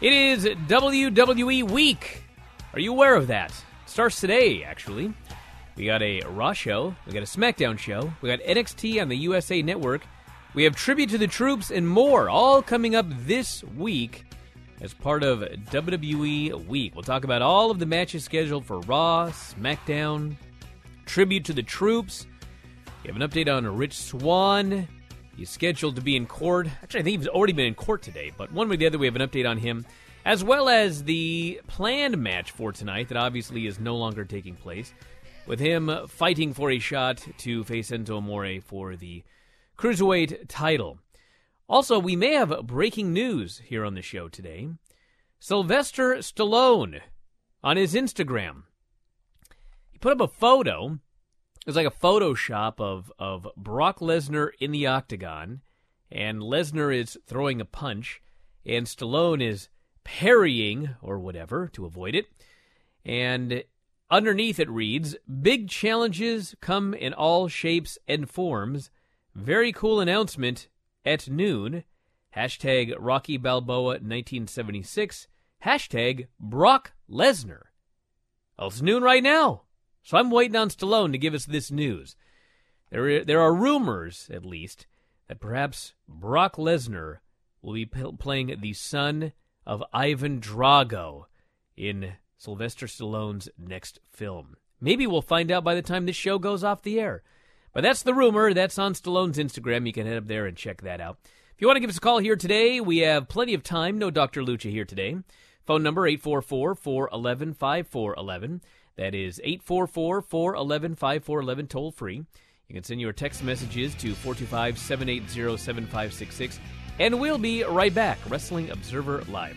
It is WWE Week. Are you aware of that? It Starts today, actually. We got a Raw show, we got a SmackDown show, we got NXT on the USA Network, we have tribute to the troops and more, all coming up this week as part of WWE Week. We'll talk about all of the matches scheduled for Raw, SmackDown, tribute to the troops. We have an update on Rich Swann. He's scheduled to be in court. Actually, I think he's already been in court today, but one way or the other, we have an update on him as well as the planned match for tonight that obviously is no longer taking place, with him fighting for a shot to face Enzo Amore for the Cruiserweight title. Also, we may have breaking news here on the show today. Sylvester Stallone on his Instagram. He put up a photo. It was like a Photoshop of, of Brock Lesnar in the octagon, and Lesnar is throwing a punch, and Stallone is parrying or whatever to avoid it. And underneath it reads Big challenges come in all shapes and forms. Very cool announcement at noon. Hashtag Rocky Balboa 1976. Hashtag Brock Lesnar. It's noon right now. So I'm waiting on Stallone to give us this news. There, there are rumors, at least, that perhaps Brock Lesnar will be p- playing the son of Ivan Drago in Sylvester Stallone's next film. Maybe we'll find out by the time this show goes off the air. But that's the rumor. That's on Stallone's Instagram. You can head up there and check that out. If you want to give us a call here today, we have plenty of time. No Dr. Lucha here today. Phone number 844 411 5411. That is 844 411 5411, toll free. You can send your text messages to 425 780 7566. And we'll be right back. Wrestling Observer Live.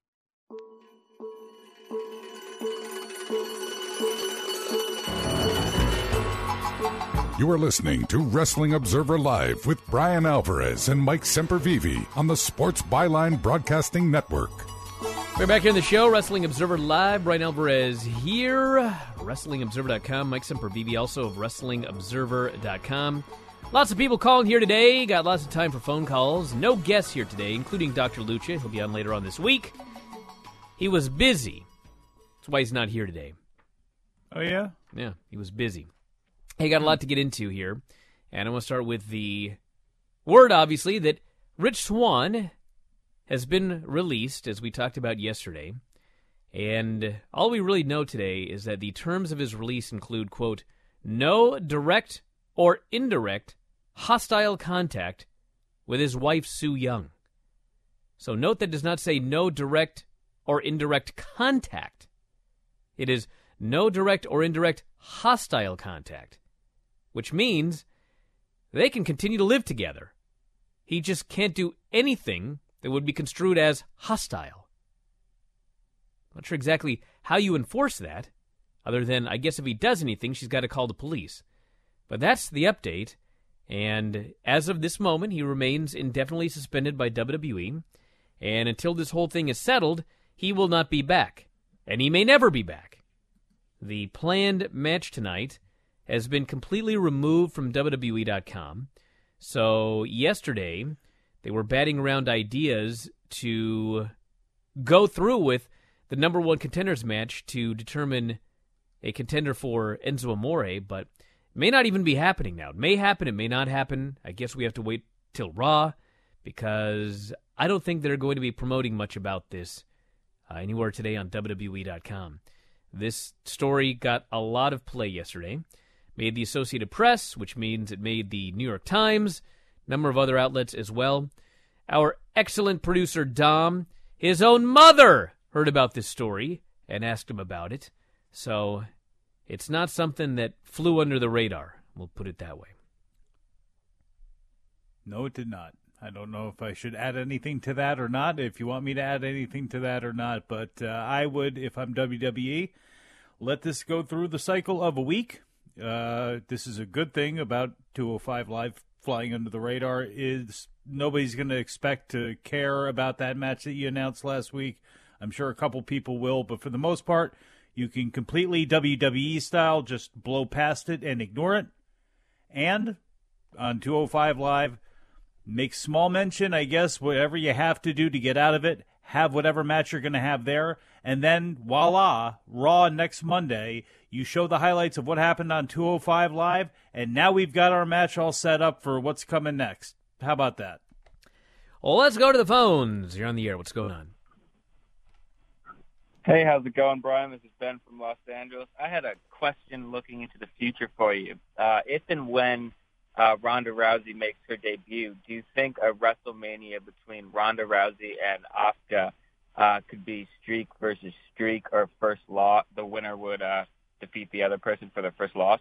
You are listening to Wrestling Observer Live with Brian Alvarez and Mike Sempervive on the Sports Byline Broadcasting Network. We're back here in the show, Wrestling Observer Live. Brian Alvarez here, WrestlingObserver.com. Mike Sempervive, also of WrestlingObserver.com. Lots of people calling here today. Got lots of time for phone calls. No guests here today, including Dr. Lucha. He'll be on later on this week. He was busy. That's why he's not here today. Oh yeah. Yeah, he was busy. Hey, got a hmm. lot to get into here, and I want to start with the word, obviously, that Rich Swann has been released, as we talked about yesterday. And all we really know today is that the terms of his release include, quote, no direct or indirect hostile contact with his wife, Su Yung. So note that does not say no direct or indirect contact. It is no direct or indirect hostile contact, which means they can continue to live together. He just can't do anything that would be construed as hostile. Not sure exactly how you enforce that, other than I guess if he does anything, she's got to call the police. But that's the update, and as of this moment, he remains indefinitely suspended by WWE, and until this whole thing is settled, he will not be back, and he may never be back. The planned match tonight has been completely removed from WWE.com. So, yesterday, they were batting around ideas to go through with the number one contenders match to determine a contender for Enzo Amore, but may not even be happening now. It may happen, it may not happen. I guess we have to wait till Raw because I don't think they're going to be promoting much about this uh, anywhere today on WWE.com. This story got a lot of play yesterday. Made the Associated Press, which means it made the New York Times, number of other outlets as well. Our excellent producer Dom, his own mother, heard about this story and asked him about it. So it's not something that flew under the radar. We'll put it that way. No, it did not. I don't know if I should add anything to that or not. If you want me to add anything to that or not, but uh, I would, if I'm WWE, let this go through the cycle of a week. Uh, this is a good thing about 205 Live flying under the radar. Is nobody's going to expect to care about that match that you announced last week. I'm sure a couple people will, but for the most part, you can completely WWE style just blow past it and ignore it. And on 205 Live, make small mention, I guess, whatever you have to do to get out of it. Have whatever match you're going to have there. And then, voila, Raw next Monday. You show the highlights of what happened on 205 Live. And now we've got our match all set up for what's coming next. How about that? Well, let's go to the phones. You're on the air. What's going on? Hey, how's it going, Brian? This is Ben from Los Angeles. I had a question looking into the future for you. Uh, if and when uh, Ronda Rousey makes her debut, do you think a WrestleMania between Ronda Rousey and Asuka uh, could be streak versus streak or first loss? The winner would uh, defeat the other person for the first loss?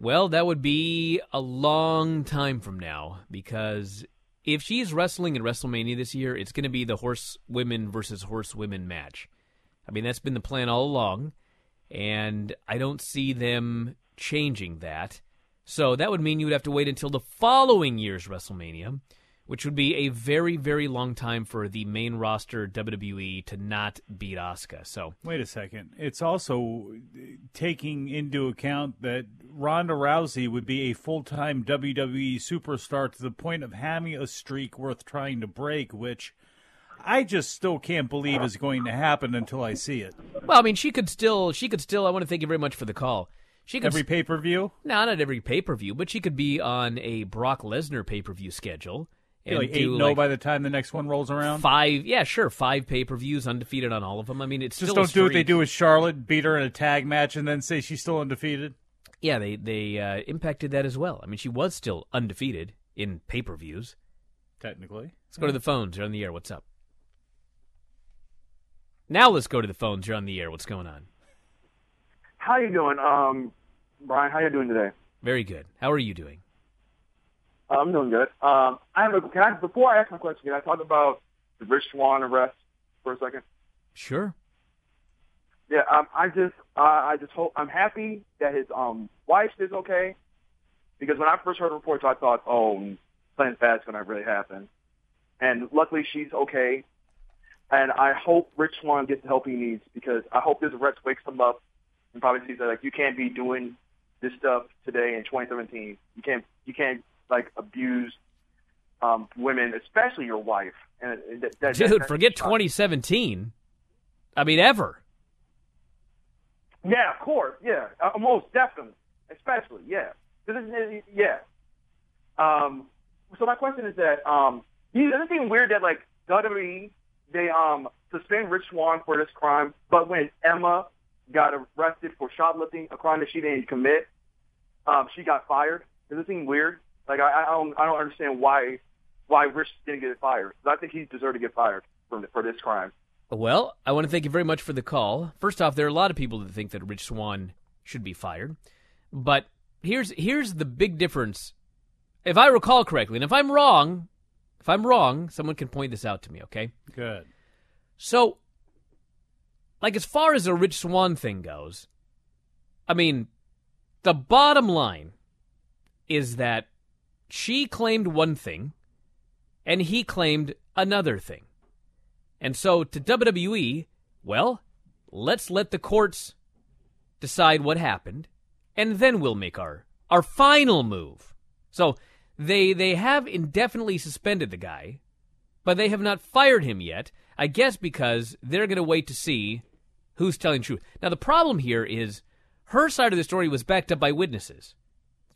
Well, that would be a long time from now because if she's wrestling in WrestleMania this year, it's going to be the horse women versus horse women match. I mean, that's been the plan all along, and I don't see them changing that. So that would mean you would have to wait until the following year's WrestleMania, which would be a very, very long time for the main roster WWE to not beat Asuka. So Wait a second. It's also taking into account that Ronda Rousey would be a full time WWE superstar to the point of having a streak worth trying to break, which I just still can't believe is going to happen until I see it. Well, I mean, she could still, she could still. I want to thank you very much for the call. She could Every pay per view? no, not every pay per view, but she could be on a Brock Lesnar pay per view schedule and Like 8 do 0 like by the time the next one rolls around? five. Yeah, sure, five pay per views, undefeated on all of them. I mean, it's Just still don't do what they do with Charlotte, beat her in a tag match, and then say she's still undefeated. Yeah, they they uh, impacted that as well. I mean, she was still undefeated in pay per views. Technically. Let's go to the phones. You're on the air. What's up? Now let's go to the phones. You're on the air. What's going on? How you doing, um, Brian? How you doing today? Very good. How are you doing? I'm doing good. Um, I have a. Can I, before I ask my question, can I talk about the Rich Swann arrest for a second? Sure. Yeah, um, I just, uh, I just hope I'm happy that his um wife is okay, because when I first heard the reports, I thought, oh, something bad's going to really happen, and luckily she's okay, and I hope Rich Swann gets the help he needs because I hope this arrest wakes him up and probably sees that like you can't be doing this stuff today in 2017. You can't, you can't like abuse um women, especially your wife. And that, that, Dude, that- forget 2017. I mean, ever. Yeah, of course. Yeah, uh, most definitely, especially. Yeah, 'Cause it's- it- yeah. Um, so my question is that um, doesn't it seem weird that like WWE they um suspend Rich Swann for this crime, but when Emma got arrested for shoplifting, a crime that she didn't commit, um, she got fired. Does it seem weird? Like I, I don't I don't understand why why Rich didn't get fired. I think he deserved to get fired for for this crime. Well, I want to thank you very much for the call. First off, there are a lot of people that think that Rich Swann should be fired, but here's here's the big difference. If I recall correctly, and if I'm wrong, if I'm wrong, someone can point this out to me. Okay. Good. So, like as far as the Rich Swann thing goes, I mean, the bottom line is that she claimed one thing and he claimed another thing. And so to WWE, well, let's let the courts decide what happened and then we'll make our our final move. So they they have indefinitely suspended the guy, but they have not fired him yet. I guess because they're going to wait to see who's telling the truth. Now the problem here is her side of the story was backed up by witnesses.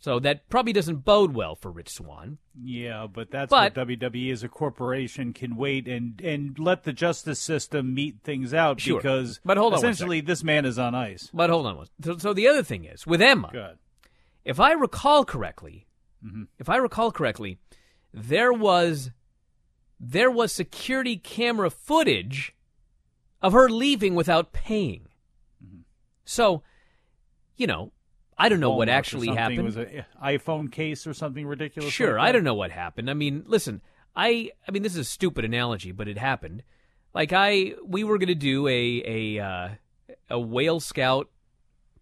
So that probably doesn't bode well for Rich Swann. Yeah, but that's But- what WWE as a corporation can wait and and let the justice system meet things out Sure. because But hold on essentially this man is on ice. But hold on. one- So, so the other thing is with Emma. Good. If I recall correctly, Mm-hmm. if I recall correctly, there was there was security camera footage of her leaving without paying. Mm-hmm. So, you know, I don't know what Walmart or actually happened. Was an iPhone case or something ridiculous? Sure, like I don't know what happened. I mean, listen, I I mean this is a stupid analogy, but it happened. Like I we were going to do a a uh, a whale scout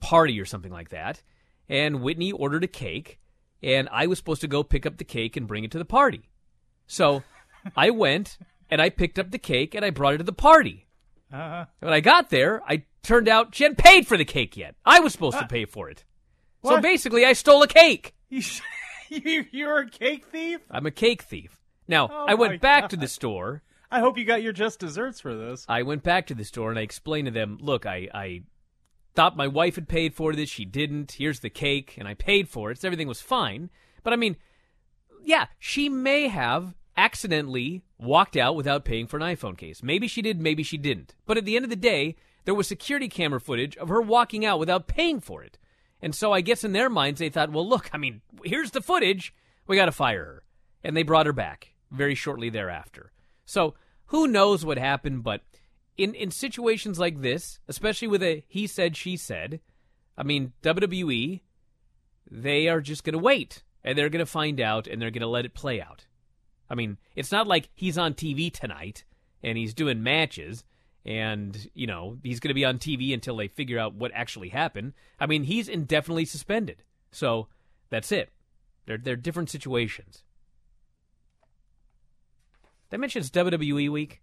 party or something like that, and Whitney ordered a cake, and I was supposed to go pick up the cake and bring it to the party. So, I went and I picked up the cake and I brought it to the party. Uh-huh. When I got there, I turned out she hadn't paid for the cake yet. I was supposed to pay for it. So basically, I stole a cake. You, you're a cake thief? I'm a cake thief. Now, Oh I went back to the store. I hope you got your just desserts for this. I went back to the store and I explained to them, look, I, I thought my wife had paid for this. She didn't. Here's the cake, and I paid for it. So everything was fine. But I mean, yeah, she may have accidentally walked out without paying for an iPhone case. Maybe she did, maybe she didn't. But at the end of the day, there was security camera footage of her walking out without paying for it. And so I guess in their minds, they thought, well, look, I mean, here's the footage. We got to fire her. And they brought her back very shortly thereafter. So who knows what happened, but in, in situations like this, especially with a he said, she said, I mean, WWE, they are just going to wait and they're going to find out and they're going to let it play out. I mean, it's not like he's on TV tonight and he's doing matches and, you know, he's going to be on TV until they figure out what actually happened. I mean, he's indefinitely suspended. So that's it. They're, they're different situations. Did I mention it's WWE week?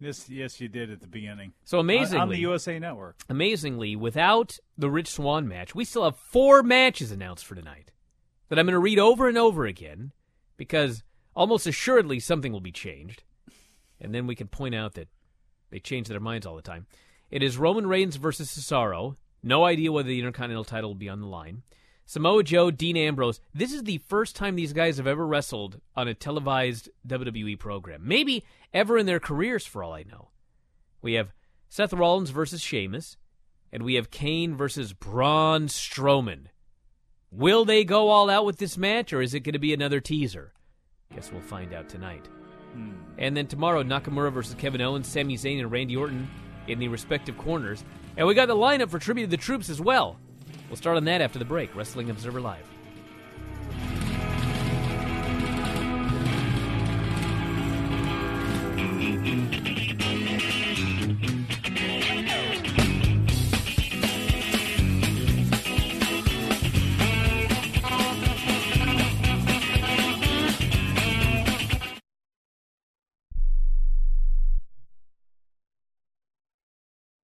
Yes, yes, you did at the beginning. So amazingly, on, on the USA Network. Amazingly, without the Rich Swann match, we still have four matches announced for tonight that I'm going to read over and over again because almost assuredly something will be changed, and then we can point out that they change their minds all the time. It is Roman Reigns versus Cesaro. No idea whether the Intercontinental title will be on the line. Samoa Joe, Dean Ambrose. This is the first time these guys have ever wrestled on a televised WWE program. Maybe ever in their careers, for all I know. We have Seth Rollins versus Sheamus, and we have Kane versus Braun Strowman. Will they go all out with this match, or is it going to be another teaser? Guess we'll find out tonight. Hmm. And then tomorrow, Nakamura versus Kevin Owens, Sami Zayn, and Randy Orton in the respective corners. And we got the lineup for Tribute to the Troops as well. We'll start on that after the break. Wrestling Observer Live.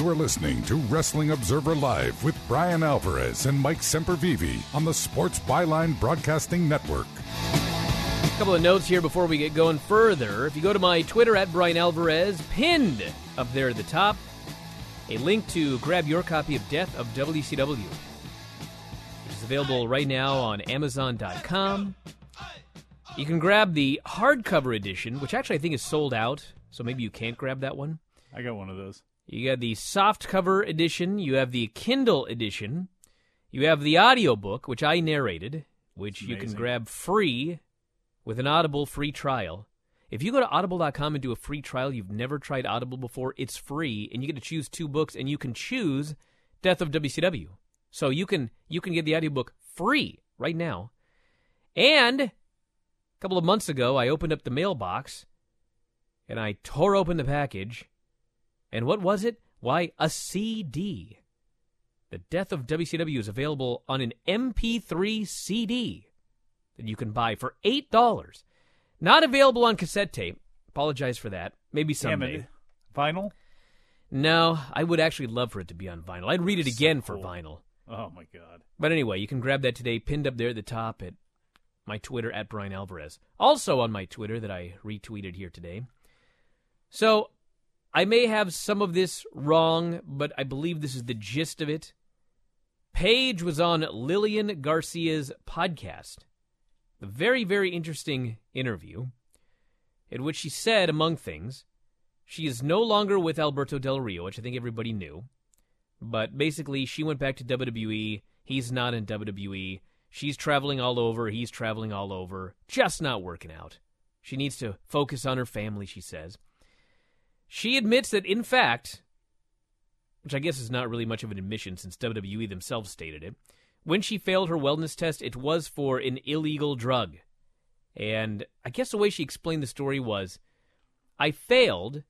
You are listening to Wrestling Observer Live with Brian Alvarez and Mike Sempervive on the Sports Byline Broadcasting Network. A couple of notes here before we get going further. If you go to my Twitter at Brian Alvarez, pinned up there at the top, a link to grab your copy of Death of WCW. Which is available right now on Amazon.com. You can grab the hardcover edition, which actually I think is sold out, so maybe you can't grab that one. I got one of those. You got the soft cover edition, you have the Kindle edition, you have the audiobook, which I narrated, which you can grab free with an Audible free trial. If you go to audible.com and do a free trial, you've never tried Audible before, it's free and you get to choose two books and you can choose Death of WCW. So you can you can get the audiobook free right now. And a couple of months ago, I opened up the mailbox and I tore open the package. And what was it? Why, a CD. The Death of WCW is available on an MP3 CD that you can buy for $8. Not available on cassette tape. Apologize for that. Maybe Damn someday. it. Vinyl? No, I would actually love for it to be on vinyl. I'd read it So again for vinyl. Oh my god. But anyway, you can grab that today, pinned up there at the top at my Twitter at Brian Alvarez. Also on my Twitter that I retweeted here today. So I may have some of this wrong, but I believe this is the gist of it. Paige was on Lillian Garcia's podcast. A very, very interesting interview in which she said, among things, she is no longer with Alberto Del Rio, which I think everybody knew. But basically, she went back to WWE. He's not in WWE. She's traveling all over. He's traveling all over. Just not working out. She needs to focus on her family, she says. She admits that, in fact, which I guess is not really much of an admission since WWE themselves stated it, when she failed her wellness test, it was for an illegal drug. And I guess the way she explained the story was I failed,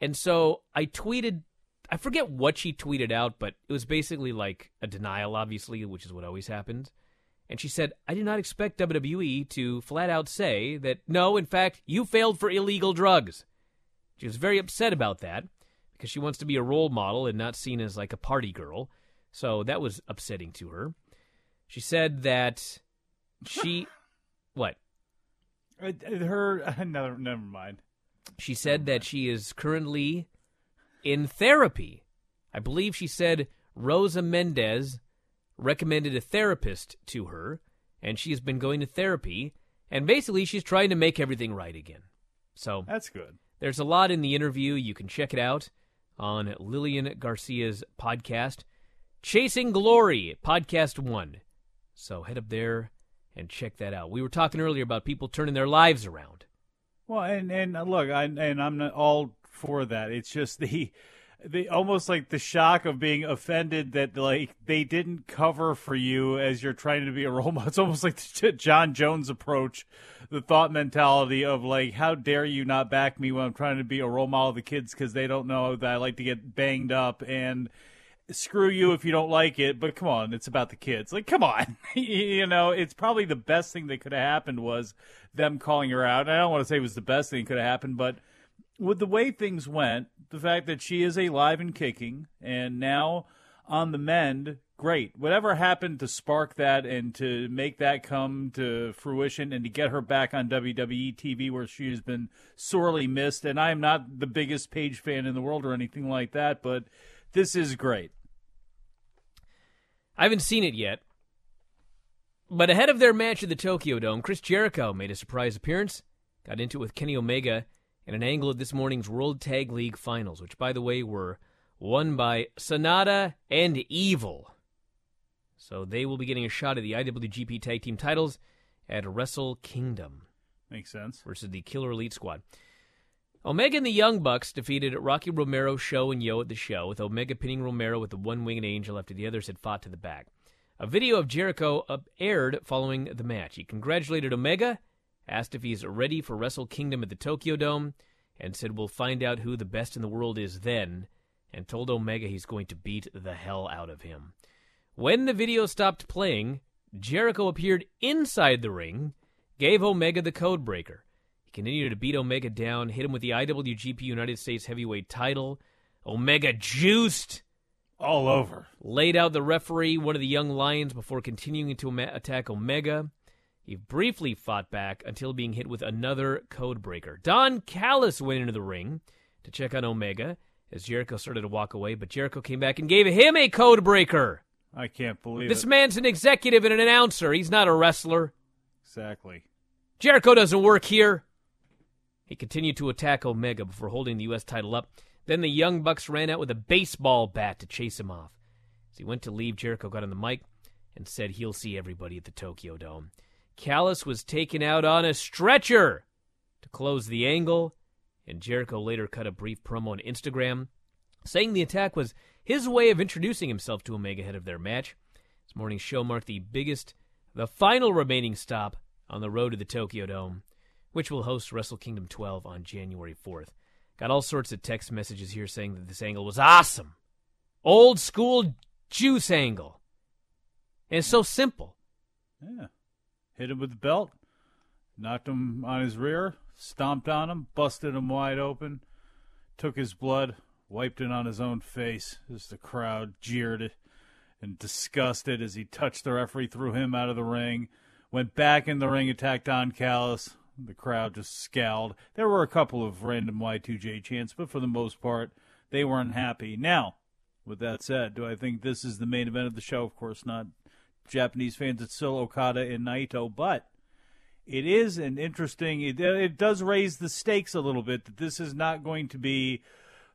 and so I tweeted. I forget what she tweeted out, but it was basically like a denial, obviously, which is what always happens. And she said, I did not expect WWE to flat out say that, no, in fact, you failed for illegal drugs. She was very upset about that because she wants to be a role model and not seen as like a party girl. So that was upsetting to her. She said that she. what? Uh, Her never never mind. She said that she is currently in therapy. I believe she said Rosa Mendes recommended a therapist to her, and she has been going to therapy, and basically she's trying to make everything right again. So That's good. There's a lot in the interview. You can check it out on Lillian Garcia's podcast, Chasing Glory, Podcast One. So head up there and check that out. We were talking earlier about people turning their lives around. Well, and and uh, look, I and I'm not all for that. It's just the the almost like the shock of being offended that like they didn't cover for you as you're trying to be a role model. It's almost like the Jon Jones approach, the thought mentality of like, how dare you not back me when I'm trying to be a role model of the kids because they don't know that I like to get banged up and screw you if you don't like it, but come on, it's about the kids. Like, come on. you know, it's probably the best thing that could have happened was them calling her out. I don't want to say it was the best thing that could have happened, but with the way things went, the fact that she is alive and kicking and now on the mend, great. Whatever happened to spark that and to make that come to fruition and to get her back on WWE TV where she has been sorely missed. And I am not the biggest Paige fan in the world or anything like that, but this is great. I haven't seen it yet. But ahead of their match at the Tokyo Dome, Chris Jericho made a surprise appearance, got into it with Kenny Omega in an angle of this morning's World Tag League Finals, which, by the way, were won by Sanada and Evil. So they will be getting a shot at the IWGP Tag Team titles at Wrestle Kingdom Makes sense. versus the Killer Elite Squad. Omega and the Young Bucks defeated Rocky Romero, Sho, and Yoh at the show, with Omega pinning Romero with the one winged angel after the others had fought to the back. A video of Jericho uh, aired following the match. He congratulated Omega, asked if he's ready for Wrestle Kingdom at the Tokyo Dome, and said we'll find out who the best in the world is then, and told Omega he's going to beat the hell out of him. When the video stopped playing, Jericho appeared inside the ring, gave Omega the code breaker. He continued to beat Omega down, hit him with the IWGP United States Heavyweight title. Omega juiced, All over. laid out the referee, one of the young lions, before continuing to attack Omega. He briefly fought back until being hit with another code breaker. Don Callis went into the ring to check on Omega as Jericho started to walk away, but Jericho came back and gave him a code breaker. I can't believe This it. man's an executive and an announcer. He's not a wrestler. Exactly. Jericho doesn't work here. He continued to attack Omega before holding the U.S. title up. Then the Young Bucks ran out with a baseball bat to chase him off. As he went to leave, Jericho got on the mic and said he'll see everybody at the Tokyo Dome. Callis was taken out on a stretcher to close the angle, and Jericho later cut a brief promo on Instagram saying the attack was his way of introducing himself to Omega ahead of their match. This morning's show marked the biggest, the final remaining stop on the road to the Tokyo Dome, which will host Wrestle Kingdom 12 on January 4th. Got all sorts of text messages here saying that this angle was awesome. Old school juice angle. And it's so simple. Yeah. Hit him with the belt, knocked him on his rear, stomped on him, busted him wide open, took his blood, wiped it on his own face as the crowd jeered it, and disgusted as he touched the referee, threw him out of the ring, went back in the ring, attacked Don Callis. The crowd just scowled. There were a couple of random Y2J chants, but for the most part, they were unhappy. Now, with that said, do I think this is the main event of the show? Of course not. Japanese fans, it's still Okada and Naito, but it is an interesting. It, it does raise the stakes a little bit that this is not going to be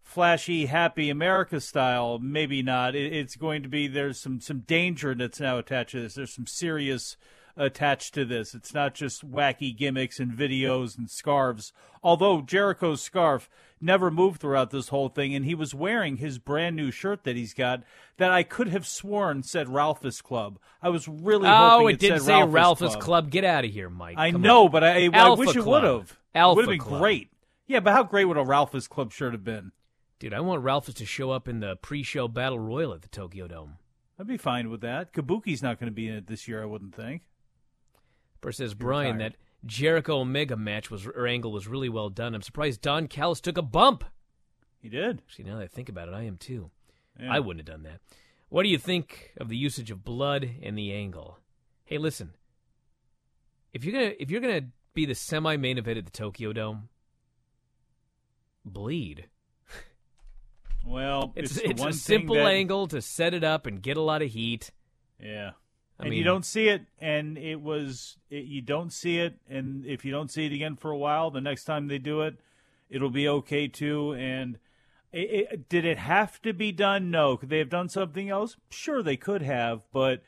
flashy, happy America style. Maybe not. It, it's going to be. There's some some danger that's now attached to this. There's some serious attached to this. It's not just wacky gimmicks and videos and scarves. Although Jericho's scarf never moved throughout this whole thing, and he was wearing his brand new shirt that he's got that I could have sworn said Ralphus Club. I was really oh, hoping it, it, did said say Ralphus, Ralphus Club. Club. Get out of here, Mike. I Come know, on. but I, I wish it would have. Alpha would have been Club. great. Yeah, but how great would a Ralphus Club shirt have been? Dude, I want Ralphus to show up in the pre-show battle royal at the Tokyo Dome. I'd be fine with that. Kabuki's not going to be in it this year, I wouldn't think. Says Brian that Jericho Omega match was or angle was really well done. I'm surprised Don Callis took a bump. He did. Actually, now that I think about it, I am too. Yeah. I wouldn't have done that. What do you think of the usage of blood and the angle? Hey, listen. If you're gonna if you're gonna be the semi main event at the Tokyo Dome, bleed. Well, It's it's, it's, a simple that- angle to set it up and get a lot of heat. Yeah. I and mean- you don't see it, and it was it, you don't see it, and if you don't see it again for a while, the next time they do it, it'll be okay too. And it, it, did it have to be done? No. Could they have done something else? Sure, they could have, but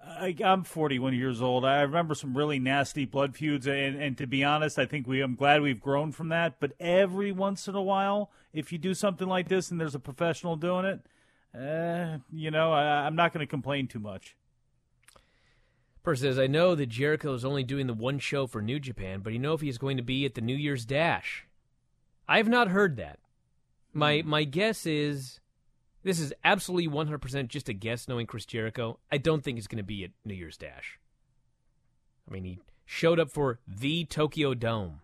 I, I'm 41 years old. I remember some really nasty blood feuds, and, and to be honest, I think we I'm glad we've grown from that. But every once in a while, if you do something like this and there's a professional doing it, uh, you know, I, I'm not going to complain too much. Person says, I know that Jericho is only doing the one show for New Japan, but you know if he's going to be at the New Year's Dash. I have not heard that. My hmm. my guess is this is absolutely 100% just a guess knowing Chris Jericho. I don't think he's going to be at New Year's Dash. I mean, he showed up for the Tokyo Dome.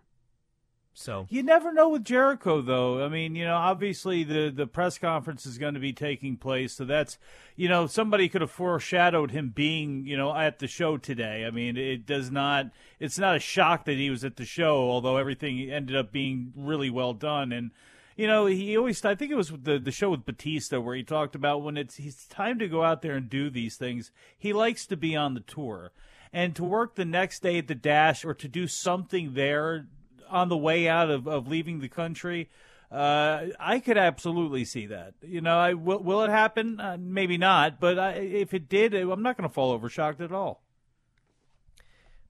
So, You never know with Jericho, though. I mean, you know, obviously the the press conference is going to be taking place, so that's, you know, somebody could have foreshadowed him being, you know, at the show today. I mean, it does not, it's not a shock that he was at the show, although everything ended up being really well done. And, you know, he always, I think it was the the show with Batista where he talked about when it's it's time to go out there and do these things. He likes to be on the tour. And to work the next day at the Dash or to do something there on the way out of, of leaving the country, uh, I could absolutely see that. You know, I will, will it happen? Uh, maybe not, but I, if it did, I'm not going to fall over shocked at all.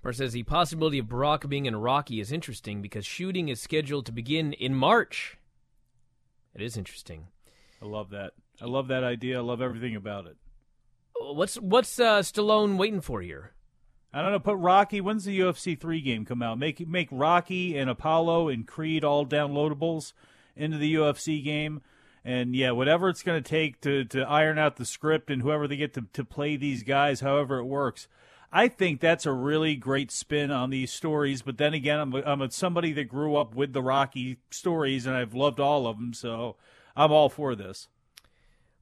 person says the possibility of Brock being in Rocky is interesting because shooting is scheduled to begin in March. It is interesting. I love that. I love that idea. I love everything about it. What's what's uh, Stallone waiting for here? I don't know. Put Rocky. When's the UFC three game come out? Make make Rocky and Apollo and Creed all downloadables into the UFC game. And yeah, whatever it's going to take to to iron out the script and whoever they get to to play these guys, however it works. I think that's a really great spin on these stories. But then again, I'm a, I'm a, somebody that grew up with the Rocky stories, and I've loved all of them, so I'm all for this.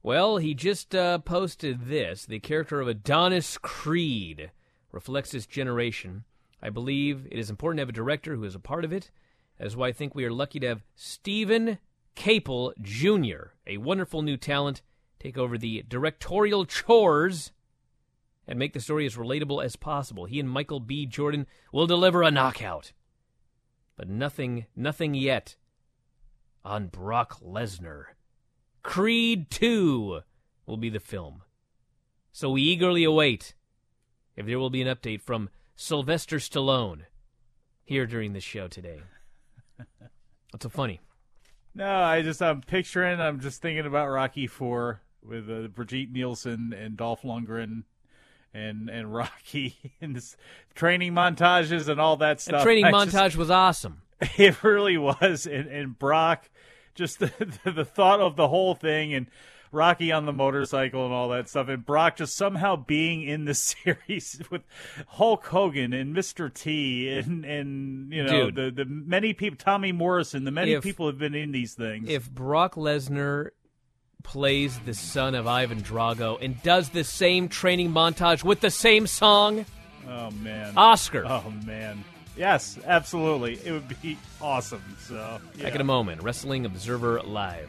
Well, he just uh, posted this. The character of Adonis Creed reflects this generation. I believe it is important to have a director who is a part of it. That is why I think we are lucky to have Steven Caple Jr., a wonderful new talent, take over the directorial chores and make the story as relatable as possible. He and Michael B. Jordan will deliver a knockout. But nothing, nothing yet on Brock Lesnar. Creed 2 will be the film. So we eagerly await if there will be an update from Sylvester Stallone here during the show today. What's so funny? No, I just I'm picturing. I'm just thinking about Rocky Four with uh, Brigitte Nielsen and Dolph Lundgren, and and Rocky and this training montages and all that stuff. The training I montage just- was awesome. It really was, and, and Brock, just the, the the thought of the whole thing, and Rocky on the motorcycle and all that stuff, and Brock just somehow being in the series with Hulk Hogan and Mr. T and and you know Dude. the the many people, Tommy Morrison, the many If- people have been in these things. If Brock Lesnar plays the son of Ivan Drago and does the same training montage with the same song, Oh man, Oscar. Oh man, yes, absolutely, it would be awesome. So yeah. Back in a moment. Wrestling Observer Live.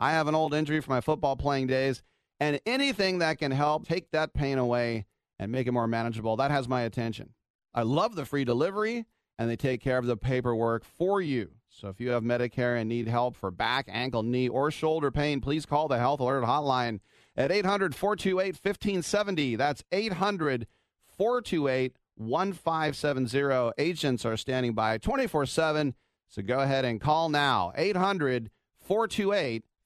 I have an old injury from my football playing days, and anything that can help take that pain away and make it more manageable, that has my attention. I love the free delivery, and they take care of the paperwork for you. So if you have Medicare and need help for back, ankle, knee, or shoulder pain, please call the Health Alert Hotline at 800 428 1570. That's 800 428 1570. Agents are standing by 24 7. So go ahead and call now 800 428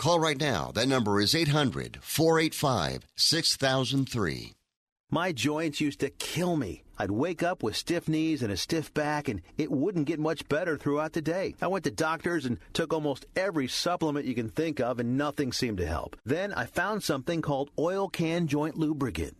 Call right now. That number is 800 485 6003. My joints used to kill me. I'd wake up with stiff knees and a stiff back, and it wouldn't get much better throughout the day. I went to doctors and took almost every supplement you can think of, and nothing seemed to help. Then I found something called Oil Can Joint Lubricant.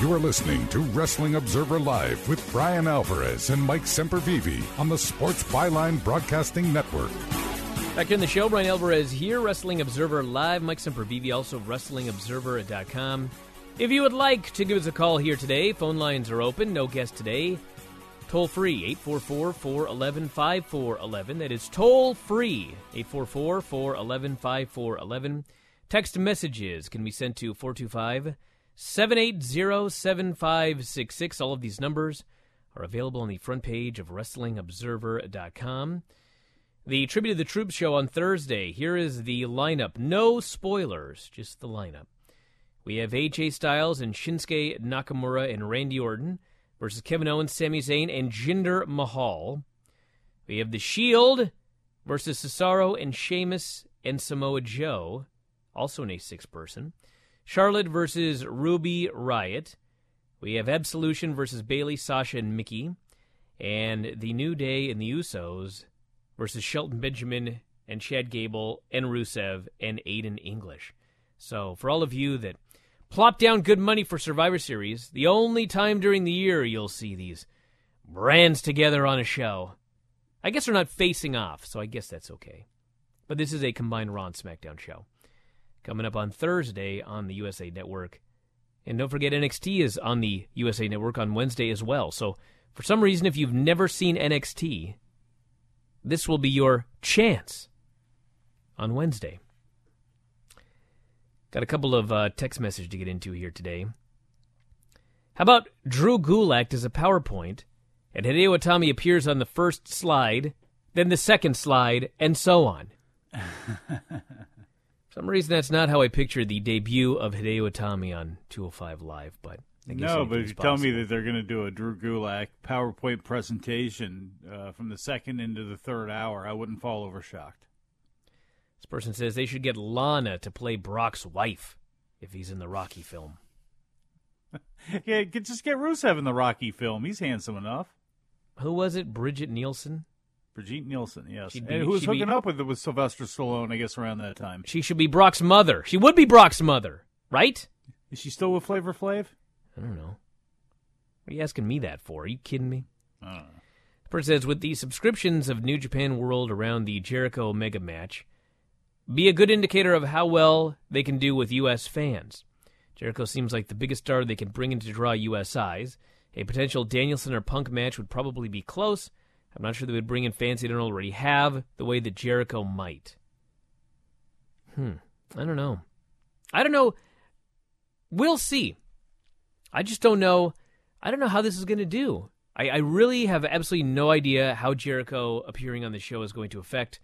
You are listening to Wrestling Observer Live with Brian Alvarez and Mike Sempervive on the Sports Byline Broadcasting Network. Back in the show, Brian Alvarez here, Wrestling Observer Live. Mike Sempervive, also WrestlingObserver.com. If you would like to give us a call here today, phone lines are open. No guest today. Toll free, 844 411 5411. That is toll free, 844 411 5411. Text messages can be sent to 425 780 7566. All of these numbers are available on the front page of WrestlingObserver.com. The Tribute to the Troops show on Thursday. Here is the lineup. No spoilers, just the lineup. We have AJ Styles and Shinsuke Nakamura and Randy Orton versus Kevin Owens, Sami Zayn, and Jinder Mahal. We have The Shield versus Cesaro and Sheamus and Samoa Joe, also an A6 person. Charlotte versus Ruby Riott. We have Absolution versus Bayley, Sasha, and Mickie. And The New Day and the Usos versus Shelton Benjamin and Chad Gable and Rusev and Aiden English. So, for all of you that plop down good money for Survivor Series, the only time during the year you'll see these brands together on a show. I guess they're not facing off, so I guess that's okay. But this is a combined Raw and SmackDown show. Coming up on Thursday on the USA Network. And don't forget, NXT is on the USA Network on Wednesday as well. So, for some reason, if you've never seen NXT, this will be your chance on Wednesday. Got a couple of uh, text messages to get into here today. How about Drew Gulak does a PowerPoint, and Hideo Itami appears on the first slide, then the second slide, and so on. Some reason, that's not how I picture the debut of Hideo Itami on 205 Live, but No, but if you tell me that they're going to do a Drew Gulak PowerPoint presentation uh, from the second into the third hour, I wouldn't fall over shocked. This person says they should get Lana to play Brock's wife if he's in the Rocky film. yeah, just get Rusev in the Rocky film. He's handsome enough. Who was it? Brigitte Nielsen? Brigitte Nielsen, yes. She'd be- and who was she'd be- hooking up with with Sylvester Stallone, I guess, around that time. She should be Brock's mother. She would be Brock's mother, right? Is she still with Flavor Flav? I don't know. What are you asking me that for? Are you kidding me? I don't know. Person says, with the subscriptions of New Japan World around the Jericho Omega match, be a good indicator of how well they can do with U.S. fans. Jericho seems like the biggest star they can bring in to draw U.S. eyes. A potential Danielson or Punk match would probably be close. I'm not sure they would bring in fans they don't already have the way that Jericho might. Hmm. I don't know. I don't know. We'll see. I just don't know. I don't know how this is going to do. I, I really have absolutely no idea how Jericho appearing on the show is going to affect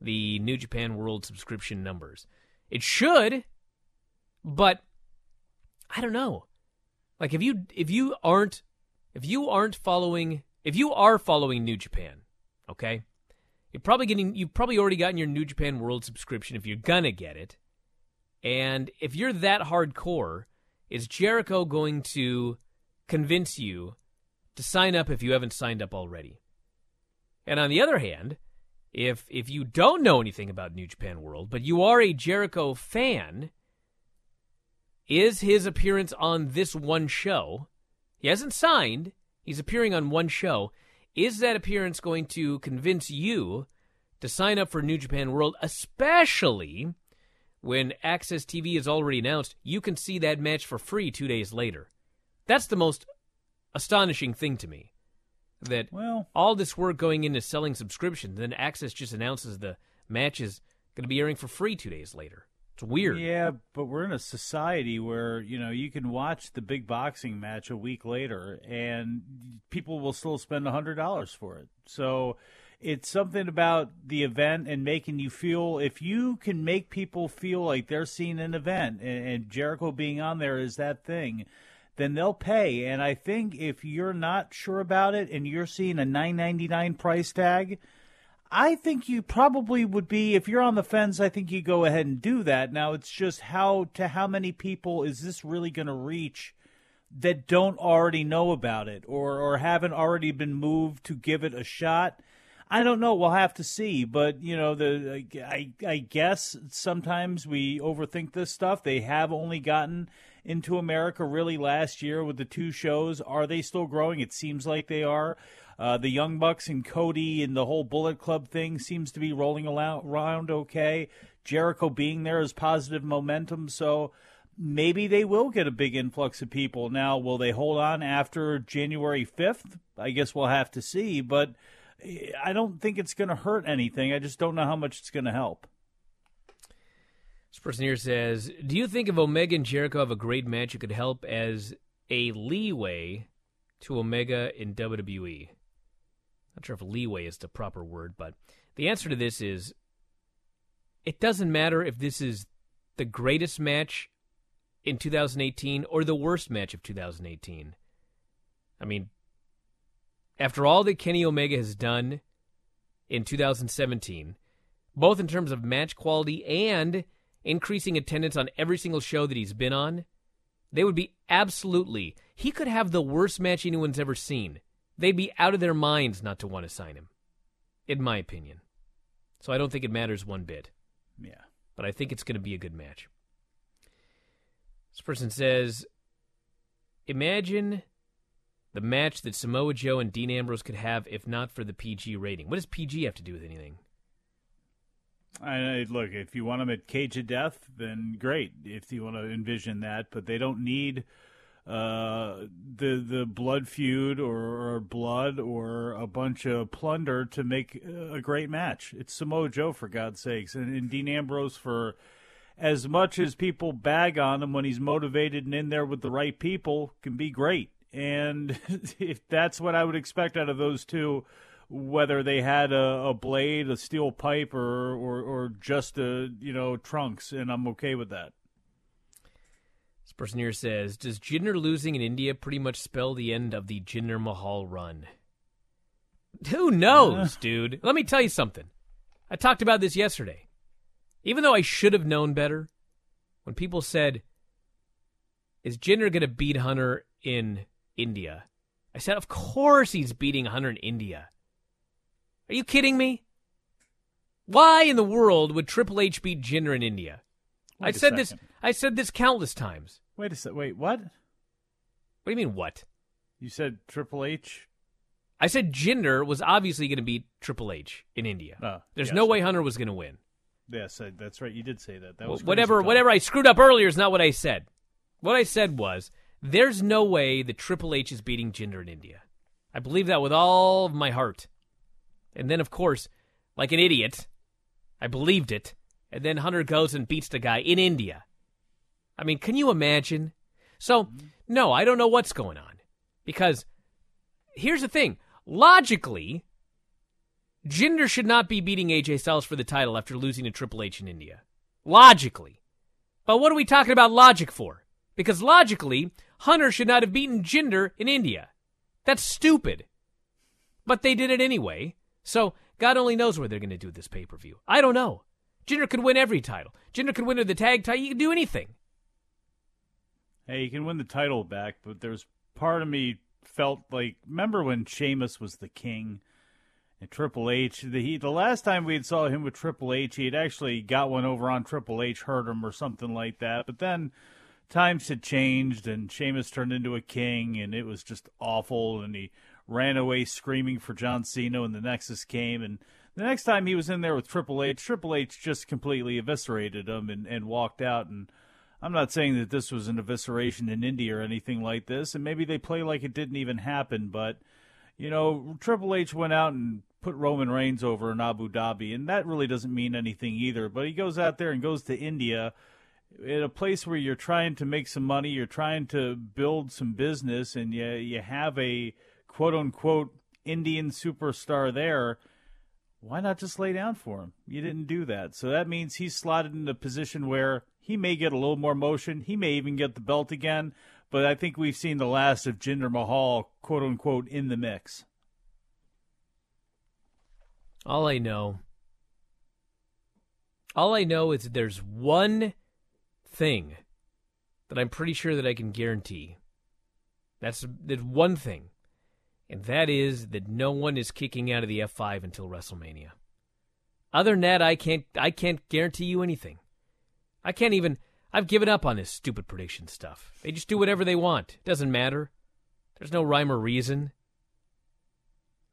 the New Japan World subscription numbers. It should, but I don't know. Like if you if you aren't if you aren't following if you are following New Japan, okay? You're probably getting you've probably already gotten your New Japan World subscription if you're gonna get it. And if you're that hardcore, is Jericho going to convince you to sign up if you haven't signed up already? And on the other hand, if if you don't know anything about New Japan World, but you are a Jericho fan, is his appearance on this one show, he hasn't signed, he's appearing on one show, is that appearance going to convince you to sign up for New Japan World, especially when Access TV is already announced you can see that match for free 2 days later? That's the most astonishing thing to me. That well, all this work going into selling subscriptions, then Access just announces the match is going to be airing for free 2 days later. It's weird. Yeah, but we're in a society where you know you can watch the big boxing match a week later, and people will still spend a hundred dollars for it. So it's something about the event and making you feel. If you can make people feel like they're seeing an event, and, and Jericho being on there is that thing, then they'll pay. And I think if you're not sure about it and you're seeing a nine ninety nine price tag. I think you probably would be if you're on the fence. I think you go ahead and do that. Now it's just how to how many people is this really going to reach that don't already know about it or or haven't already been moved to give it a shot. I don't know. We'll have to see. But you know, the I I guess sometimes we overthink this stuff. They have only gotten into America really last year with the two shows. Are they still growing? It seems like they are. Uh, the Young Bucks and Cody and the whole Bullet Club thing seems to be rolling around okay. Jericho being there is positive momentum, so maybe they will get a big influx of people. Now, will they hold on after January 5th? I guess we'll have to see, but I don't think it's going to hurt anything. I just don't know how much it's going to help. This person here says, "Do you think if Omega and Jericho have a great match, it could help as a leeway to Omega in WWE?" Not sure if leeway is the proper word, but the answer to this is, it doesn't matter if this is the greatest match in 2018 or the worst match of 2018. I mean, after all that Kenny Omega has done in 2017, both in terms of match quality and increasing attendance on every single show that he's been on, they would be absolutely. He could have the worst match anyone's ever seen. They'd be out of their minds not to want to sign him, in my opinion. So I don't think it matters one bit. Yeah. But I think it's going to be a good match. This person says, Imagine the match that Samoa Joe and Dean Ambrose could have if not for the PG rating. What does PG have to do with anything? I look, if you want them at Cage of Death, then great. If you want to envision that, but they don't need uh, the the blood feud or, or, blood or a bunch of plunder to make a great match. It's Samoa Joe for God's sakes, and, and Dean Ambrose for as much as people bag on him when he's motivated and in there with the right people can be great. And if that's what I would expect out of those two, whether they had a, a blade, a steel pipe, or, or or just a you know trunks, and I'm okay with that. This person here says, "Does Jinder losing in India pretty much spell the end of the Jinder Mahal run?" Who knows, dude? Let me tell you something. I talked about this yesterday. Even though I should have known better, when people said, "Is Jinder going to beat Hunter in India?" I said, "Of course he's beating Hunter in India." Are you kidding me? Why in the world would Triple H beat Jinder in India? Wait I said this. I said this countless times. Wait a sec. Wait, what? What do you mean what? You said Triple H. I said Jinder was obviously going to beat Triple H in India. Oh, There's yes. no way Hunter was going to win. Yes, I, that's right. You did say that. That Well, was whatever. talk. Whatever I screwed up earlier is not what I said. What I said was there's no way that Triple H is beating Jinder in India. I believe that with all of my heart. And then, of course, like an idiot, I believed it. And then Hunter goes and beats the guy in India. I mean, can you imagine? So, no, I don't know what's going on. Because here's the thing logically, Jinder should not be beating AJ Styles for the title after losing to Triple H in India. Logically. But what are we talking about logic for? Because logically, Hunter should not have beaten Jinder in India. That's stupid. But they did it anyway. So God only knows where they're going to do this pay per view. I don't know. Jinder could win every title. Jinder could win the tag title. You can do anything. Hey, you can win the title back, but there's part of me felt like remember when Sheamus was the king and Triple H. The he, the last time we saw him with Triple H, he had actually got one over on Triple H, hurt him or something like that. But then times had changed, and Sheamus turned into a king, and it was just awful. And he ran away screaming for John Cena and the Nexus came, and the next time he was in there with Triple H, Triple H just completely eviscerated him and, and walked out. And I'm not saying that this was an evisceration in India or anything like this, and maybe they play like it didn't even happen, but you know, Triple H went out and put Roman Reigns over in Abu Dhabi, and that really doesn't mean anything either. But he goes out there and goes to India in a place where you're trying to make some money, you're trying to build some business, and you you have a quote unquote Indian superstar there. Why not just lay down for him? You didn't do that. So that means he's slotted in a position where he may get a little more motion. He may even get the belt again. But I think we've seen the last of Jinder Mahal, quote unquote, in the mix. All I know, all I know is that there's one thing that I'm pretty sure that I can guarantee. That's there's one thing, and that is that no one is kicking out of the F5 until WrestleMania. Other than that, I can't I can't guarantee you anything. I can't even. I've given up on this stupid prediction stuff. They just do whatever they want. It Doesn't matter. There's no rhyme or reason.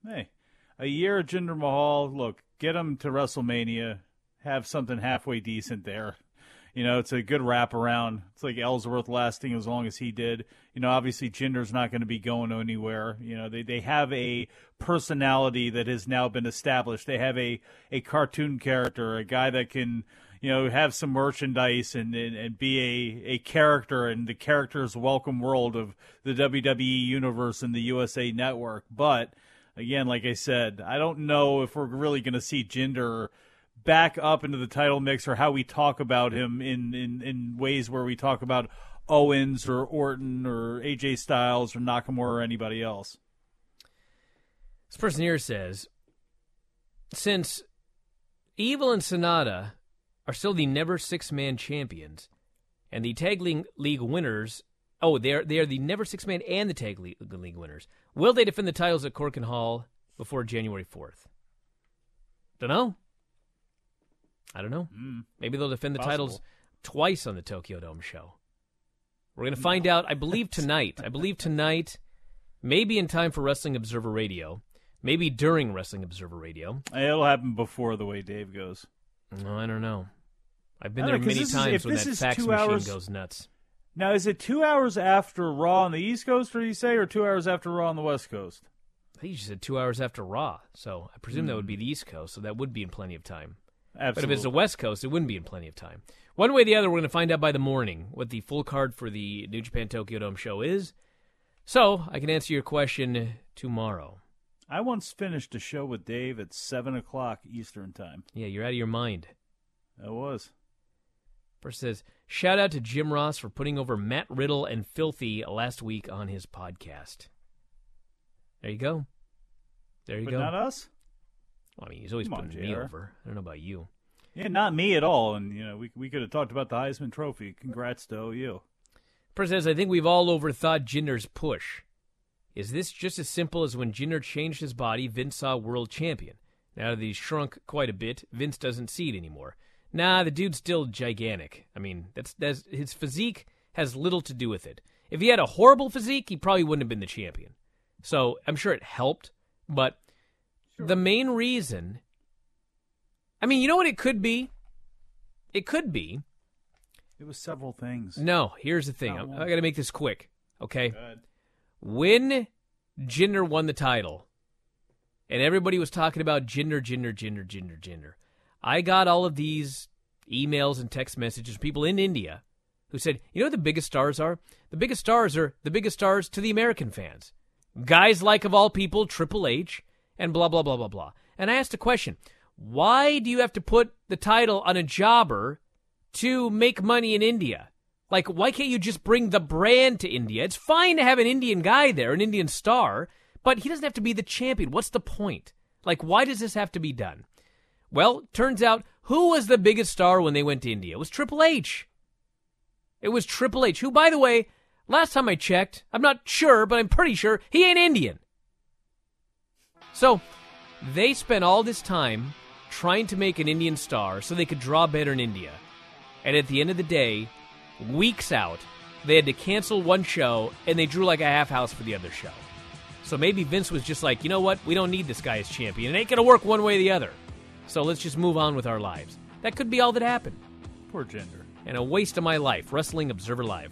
Hey, a year of Jinder Mahal. Look, get him to WrestleMania. Have something halfway decent there. You know, it's a good wraparound. It's like Ellsworth lasting as long as he did. You know, obviously Jinder's not going to be going anywhere. You know, they, they have a personality that has now been established. They have a, a cartoon character, a guy that can, you know, have some merchandise and, and, and be a, a character in the character's welcome world of the WWE universe and the USA network. But again, like I said, I don't know if we're really going to see Jinder back up into the title mix or how we talk about him in, in, in ways where we talk about Owens or Orton or AJ Styles or Nakamura or anybody else. This person here says, since Evil and Sanada are still the never six man champions, and the tag league, winners. Oh, they are they are the never six man and the tag league, winners. Will they defend the titles at Korakuen Hall before January fourth? Don't know. I don't know. Mm, Maybe they'll defend the possible. titles twice on the Tokyo Dome show. We're going to find out, I believe, tonight. I believe tonight, maybe in time for Wrestling Observer Radio, maybe during Wrestling Observer Radio. It'll happen before the way Dave goes. No, I don't know. I've been there know, many is- times if when this that is fax two machine hours- goes nuts. Now, is it two hours after Raw on the East Coast, or you say, or two hours after Raw on the West Coast? I think you said two hours after Raw, so I presume that would Hmm. be the East Coast, so that would be in plenty of time. But if it's the West Coast, it wouldn't be in plenty of time. One way or the other, we're going to find out by the morning what the full card for the New Japan Tokyo Dome show is. So I can answer your question tomorrow. I once finished a show with Dave at seven o'clock Eastern time. Yeah, you're out of your mind. I was. First says, shout out to Jim Ross for putting over Matt Riddle and Filthy last week on his podcast. There you go. There you but go. not us. I mean, he's always Come on, putting me JR. over. I don't know about you. Yeah, not me at all. And you know, we we could have talked about the Heisman Trophy. Congrats to OU. Says, I think we've all overthought Jinder's push. Is this just as simple as when Jinder changed his body, Vince saw world champion? Now that he's shrunk quite a bit, Vince doesn't see it anymore. Nah, the dude's still gigantic. I mean, that's, that's his physique has little to do with it. If he had a horrible physique, he probably wouldn't have been the champion. So I'm sure it helped, but the main reason I mean, you know what it could be? It could be It was several things. no, here's the thing. I. I got to make this quick, okay? Go ahead. When Jinder won the title, and everybody was talking about Jinder, Jinder, Jinder, Jinder, Jinder, I got all of these emails and text messages from people in India who said, "You know what the biggest stars are? The biggest stars are the biggest stars to the American fans. Guys like of all people Triple H and blah blah blah blah blah." And I asked a question: Why do you have to put the title on a jobber to make money in India? Like, why can't you just bring the brand to India? It's fine to have an Indian guy there, an Indian star, but he doesn't have to be the champion. What's the point? Like, why does this have to be done? Well, turns out, who was the biggest star when they went to India? It was Triple H. It was Triple H, who, by the way, last time I checked, I'm not sure, but I'm pretty sure he ain't Indian. So, they spent all this time trying to make an Indian star so they could draw better in India. And at the end of the day, weeks out, they had to cancel one show and they drew like a half house for the other show. So maybe Vince was just like, you know what? We don't need this guy as champion. It ain't going to work one way or the other. So let's just move on with our lives. That could be all that happened. Poor Jinder. And a waste of my life. Wrestling Observer Live.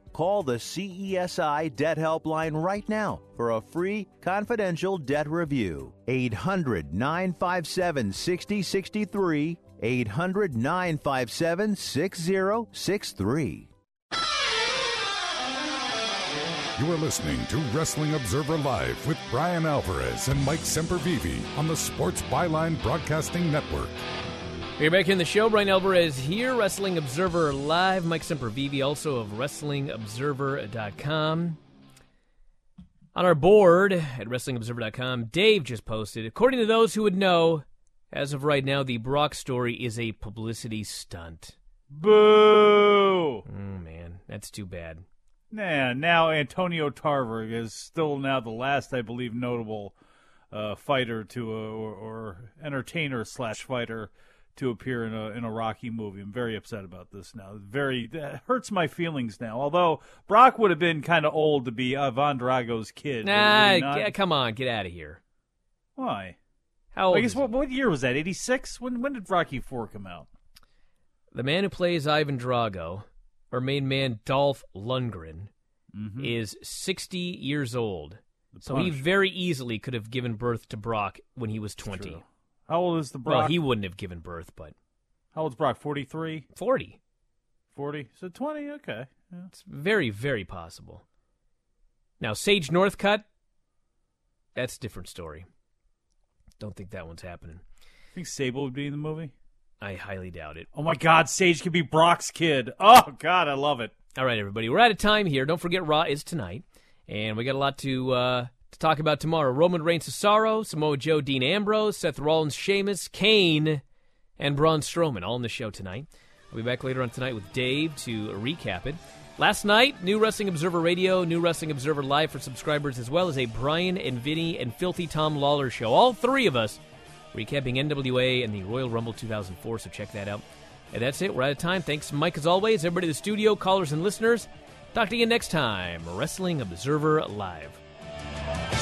Call the CESI Debt Helpline right now for a free confidential debt review. 800 957 6063. 800 957 6063. You are listening to Wrestling Observer Live with Brian Alvarez and Mike Sempervive on the Sports Byline Broadcasting Network. We're back in the show. Brian Alvarez here, Wrestling Observer Live. Mike Sempervive, also of WrestlingObserver.com. On our board at WrestlingObserver.com, Dave just posted, according to those who would know, as of right now, the Brock story is a publicity stunt. Boo! Oh, man, that's too bad. Nah, now Antonio Tarver is still now the last, I believe, notable uh, fighter to a, or, or entertainer slash fighter to appear in a in a Rocky movie. I'm very upset about this now. Very that hurts my feelings now. Although Brock would have been kind of old to be Ivan Drago's kid. Nah, g- come on, get out of here. Why? How old I guess what, what year was that? 86? When when did Rocky 4 come out? The man who plays Ivan Drago, or main man Dolph Lundgren, Mhm. is 60 years old. So he very easily could have given birth to Brock when he was 20. How old is the Brock? Well, he wouldn't have given birth, but How old's Brock? 43? 40. 40? So 20? Okay. Yeah. It's very, very possible. Now, Sage Northcutt, that's a different story. Don't think that one's happening. I think Sable would be in the movie? I highly doubt it. Oh my God, Sage could be Brock's kid. Oh God, I love it. All right, everybody, we're out of time here. Don't forget, Raw is tonight, and we got a lot to uh, to talk about tomorrow. Roman Reigns, Cesaro, Samoa Joe, Dean Ambrose, Seth Rollins, Sheamus, Kane, and Braun Strowman, all in the show tonight. I'll be back later on tonight with Dave to recap it. Last night, new Wrestling Observer Radio, new Wrestling Observer Live for subscribers, as well as a Brian and Vinny and Filthy Tom Lawler show. All three of us recapping NWA and the Royal Rumble 2004, so check that out. And that's it. We're out of time. Thanks, Mike, as always. Everybody in the studio, callers and listeners. Talk to you next time. Wrestling Observer Live. Bye.